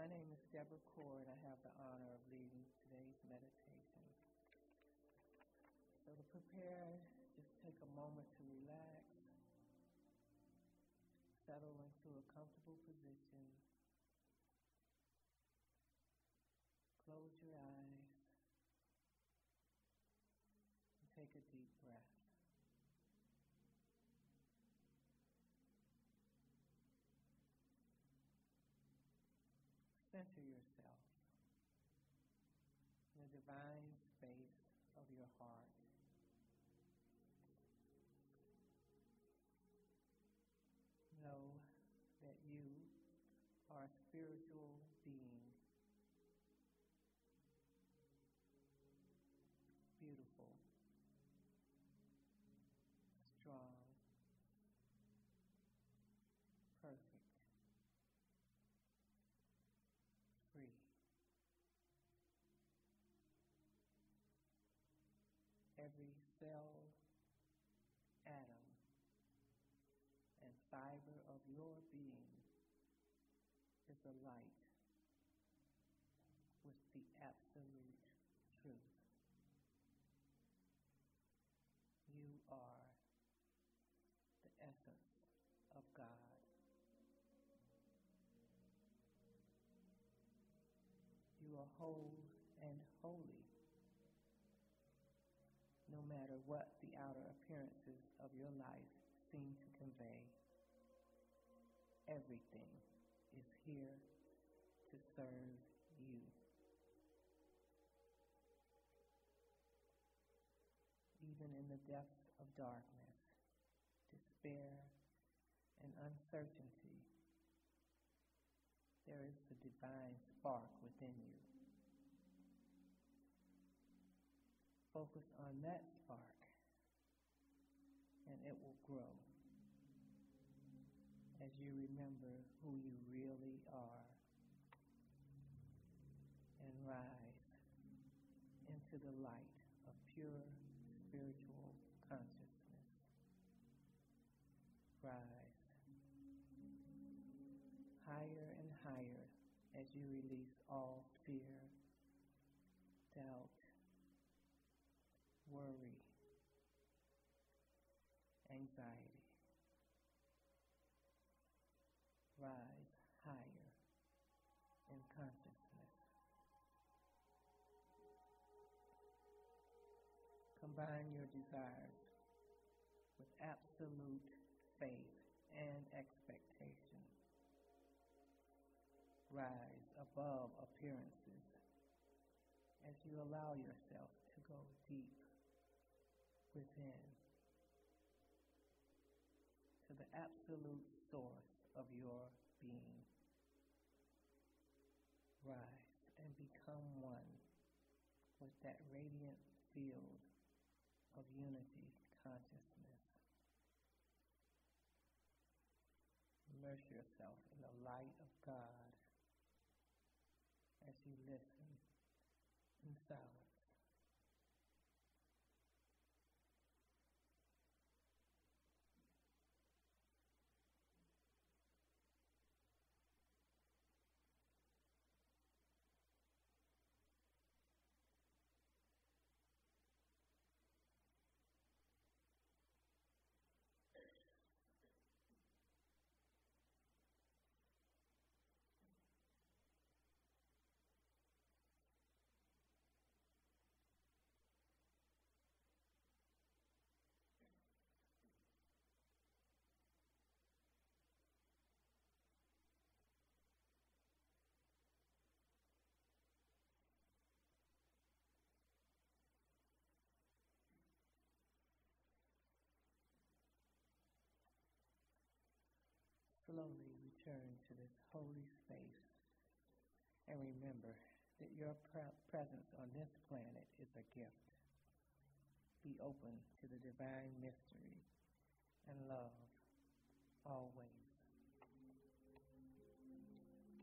My name is Deborah Cord. And I have the honor of leading today's meditation. So to prepare, just take a moment to relax, settle into a comfortable position, close your eyes, and take a deep breath. Center yourself in the divine space of your heart. Know that you are a spiritual being, Every cell, atom, and fiber of your being is a light with the absolute truth. You are the essence of God. you are whole and holy. Matter what the outer appearances of your life seem to convey, everything is here to serve you. Even in the depths of darkness, despair, and uncertainty, there is the divine spark within you. Focus on that spark, and it will grow as you remember who you really are and rise into the light of pure spiritual consciousness. Rise higher and higher as you release all fear, doubt, anxiety. Rise higher in consciousness. Combine your desires with absolute faith and expectation. Rise above appearances as you allow yourself to go deep within the absolute source of your being. Rise and become one with that radiant field of unity consciousness. Immerse yourself in the light of God as you listen slowly return to this holy space and remember that your pre- presence on this planet is a gift. Be open to the divine mystery and love always.